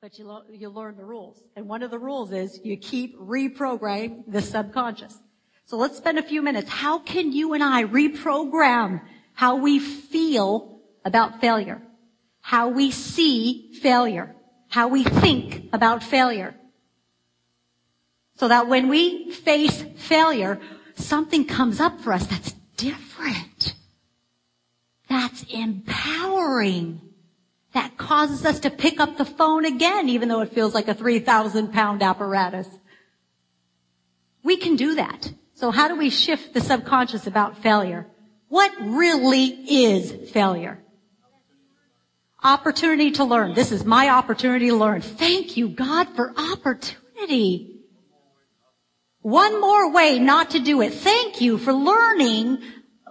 but you, lo- you learn the rules. And one of the rules is you keep reprogramming the subconscious. So let's spend a few minutes. How can you and I reprogram how we feel about failure? How we see failure? How we think about failure? So that when we face failure, something comes up for us that's different. That's empowering. That causes us to pick up the phone again, even though it feels like a 3,000 pound apparatus. We can do that. So how do we shift the subconscious about failure? What really is failure? Opportunity to learn. This is my opportunity to learn. Thank you, God, for opportunity. One more way not to do it. Thank you for learning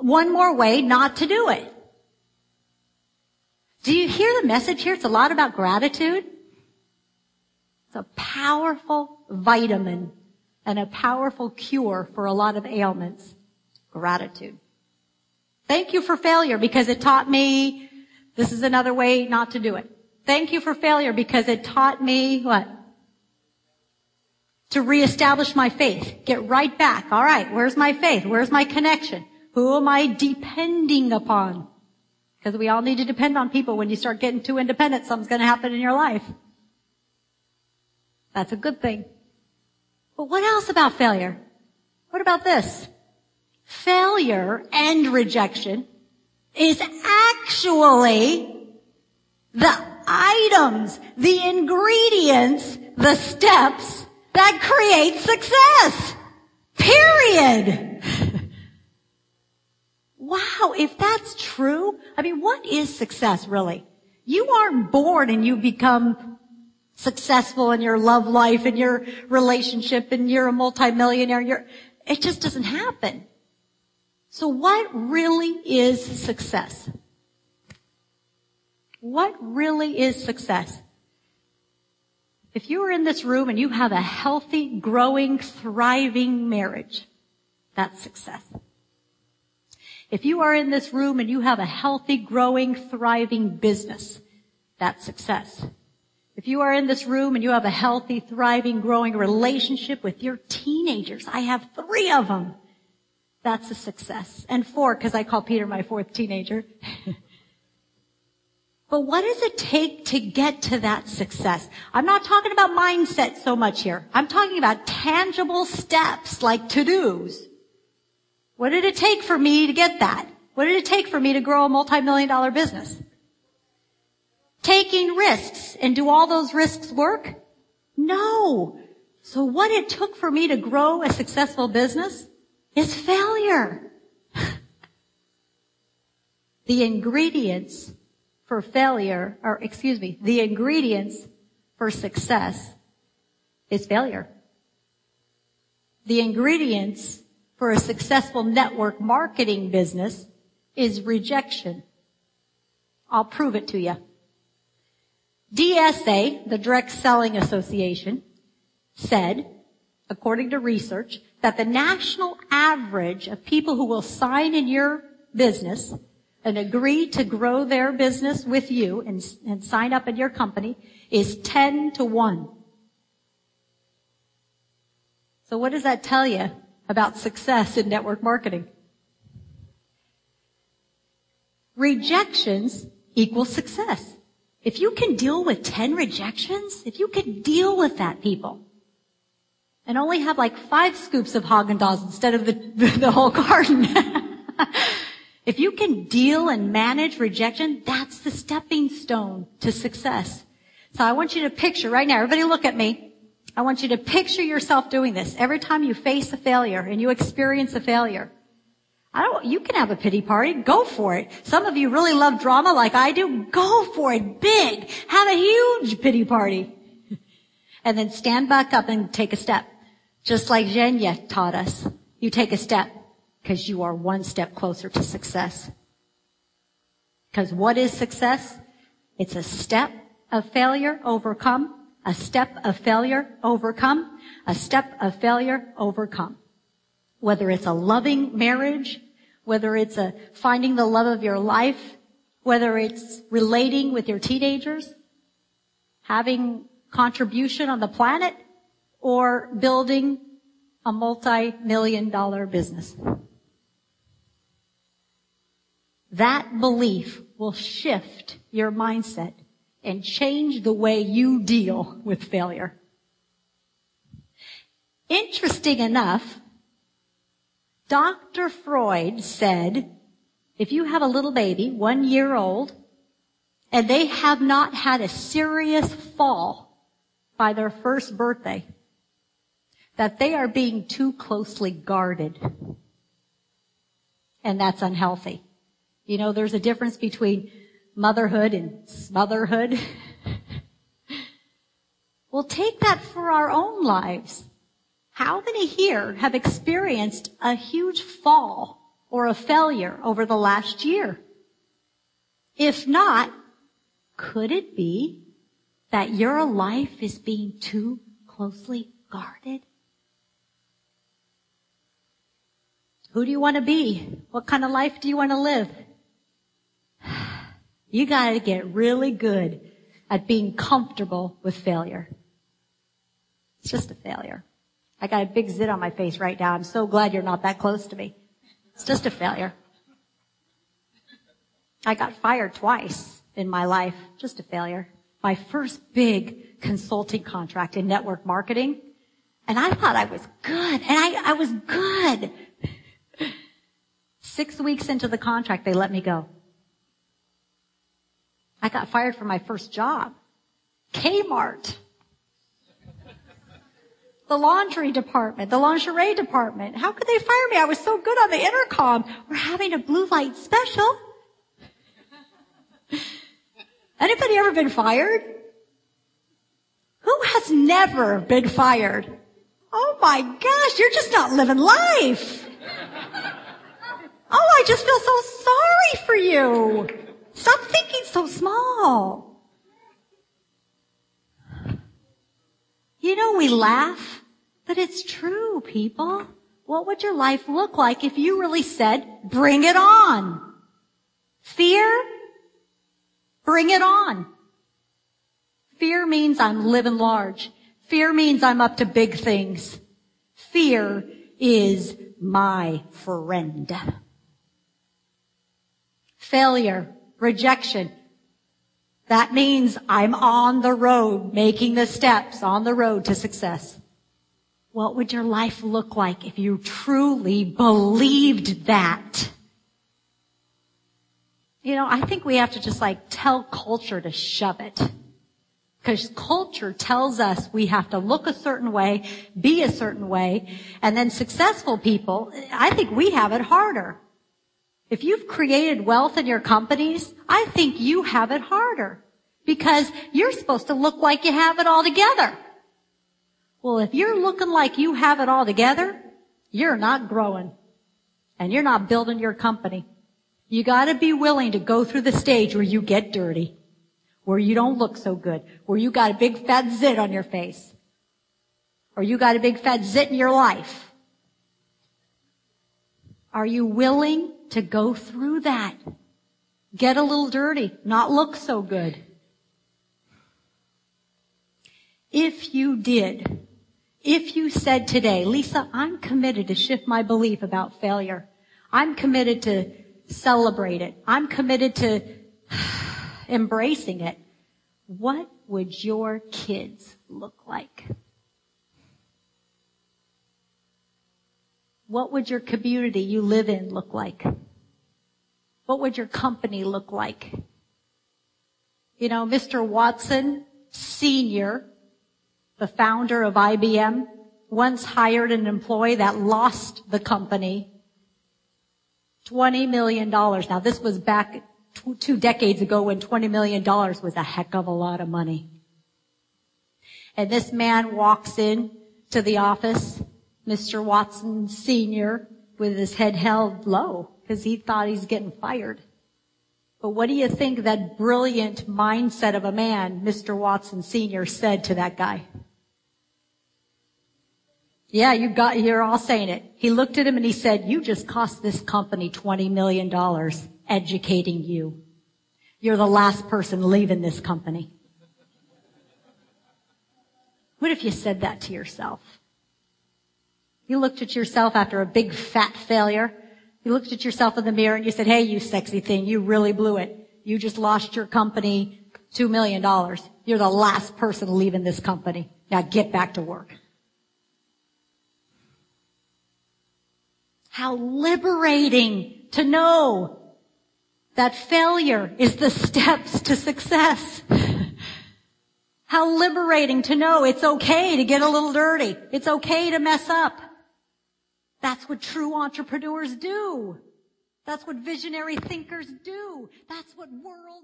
one more way not to do it. Do you hear the message here? It's a lot about gratitude. It's a powerful vitamin and a powerful cure for a lot of ailments. Gratitude. Thank you for failure because it taught me this is another way not to do it. Thank you for failure because it taught me what? To reestablish my faith. Get right back. All right. Where's my faith? Where's my connection? Who am I depending upon? Because we all need to depend on people. When you start getting too independent, something's going to happen in your life. That's a good thing. But what else about failure? What about this? Failure and rejection is actually the items, the ingredients, the steps that create success. Period. Wow, if that's true, I mean, what is success really? You aren't born and you become successful in your love life and your relationship and you're a multimillionaire. You're, it just doesn't happen. So what really is success? What really is success? If you are in this room and you have a healthy, growing, thriving marriage, that's success. If you are in this room and you have a healthy, growing, thriving business, that's success. If you are in this room and you have a healthy, thriving, growing relationship with your teenagers, I have three of them. That's a success. And four, because I call Peter my fourth teenager. but what does it take to get to that success? I'm not talking about mindset so much here. I'm talking about tangible steps like to-dos. What did it take for me to get that? What did it take for me to grow a multi-million dollar business? Taking risks. And do all those risks work? No. So what it took for me to grow a successful business is failure. the ingredients for failure, or excuse me, the ingredients for success is failure. The ingredients for a successful network marketing business is rejection. I'll prove it to you. DSA, the Direct Selling Association, said, according to research, that the national average of people who will sign in your business and agree to grow their business with you and, and sign up in your company is 10 to 1. So what does that tell you about success in network marketing? Rejections equal success. If you can deal with 10 rejections, if you can deal with that people, and only have like five scoops of Haagen-Dazs instead of the, the whole carton. if you can deal and manage rejection, that's the stepping stone to success. So I want you to picture right now, everybody look at me. I want you to picture yourself doing this. Every time you face a failure and you experience a failure, I don't, you can have a pity party. Go for it. Some of you really love drama like I do. Go for it. Big. Have a huge pity party. and then stand back up and take a step. Just like Zhenya taught us, you take a step because you are one step closer to success. Because what is success? It's a step of failure overcome, a step of failure overcome, a step of failure overcome. Whether it's a loving marriage, whether it's a finding the love of your life, whether it's relating with your teenagers, having contribution on the planet or building a multi-million dollar business. That belief will shift your mindset and change the way you deal with failure. Interesting enough, Dr. Freud said, if you have a little baby, one year old, and they have not had a serious fall by their first birthday, that they are being too closely guarded. And that's unhealthy. You know, there's a difference between motherhood and smotherhood. we'll take that for our own lives. How many here have experienced a huge fall or a failure over the last year? If not, could it be that your life is being too closely guarded? Who do you want to be? What kind of life do you want to live? You gotta get really good at being comfortable with failure. It's just a failure. I got a big zit on my face right now. I'm so glad you're not that close to me. It's just a failure. I got fired twice in my life. Just a failure. My first big consulting contract in network marketing. And I thought I was good. And I, I was good. Six weeks into the contract, they let me go. I got fired from my first job. Kmart the laundry department, the lingerie department. How could they fire me? I was so good on the intercom. We're having a blue light special. Anybody ever been fired? Who has never been fired? Oh my gosh, you're just not living life. Oh, I just feel so sorry for you. Stop thinking so small. You know, we laugh, but it's true, people. What would your life look like if you really said, bring it on? Fear? Bring it on. Fear means I'm living large. Fear means I'm up to big things. Fear is my friend. Failure, rejection, that means I'm on the road, making the steps on the road to success. What would your life look like if you truly believed that? You know, I think we have to just like tell culture to shove it. Because culture tells us we have to look a certain way, be a certain way, and then successful people, I think we have it harder. If you've created wealth in your companies, I think you have it harder because you're supposed to look like you have it all together. Well, if you're looking like you have it all together, you're not growing and you're not building your company. You gotta be willing to go through the stage where you get dirty, where you don't look so good, where you got a big fat zit on your face, or you got a big fat zit in your life. Are you willing to go through that. Get a little dirty, not look so good. If you did, if you said today, Lisa, I'm committed to shift my belief about failure. I'm committed to celebrate it. I'm committed to embracing it. What would your kids look like? What would your community you live in look like? What would your company look like? You know, Mr. Watson Sr., the founder of IBM, once hired an employee that lost the company $20 million. Now this was back two decades ago when $20 million was a heck of a lot of money. And this man walks in to the office Mr. Watson Sr. with his head held low because he thought he's getting fired. But what do you think that brilliant mindset of a man, Mr. Watson Sr. said to that guy? Yeah, you got, you're all saying it. He looked at him and he said, you just cost this company $20 million educating you. You're the last person leaving this company. What if you said that to yourself? You looked at yourself after a big fat failure. You looked at yourself in the mirror and you said, hey, you sexy thing, you really blew it. You just lost your company $2 million. You're the last person leaving this company. Now get back to work. How liberating to know that failure is the steps to success. How liberating to know it's okay to get a little dirty. It's okay to mess up. That's what true entrepreneurs do. That's what visionary thinkers do. That's what world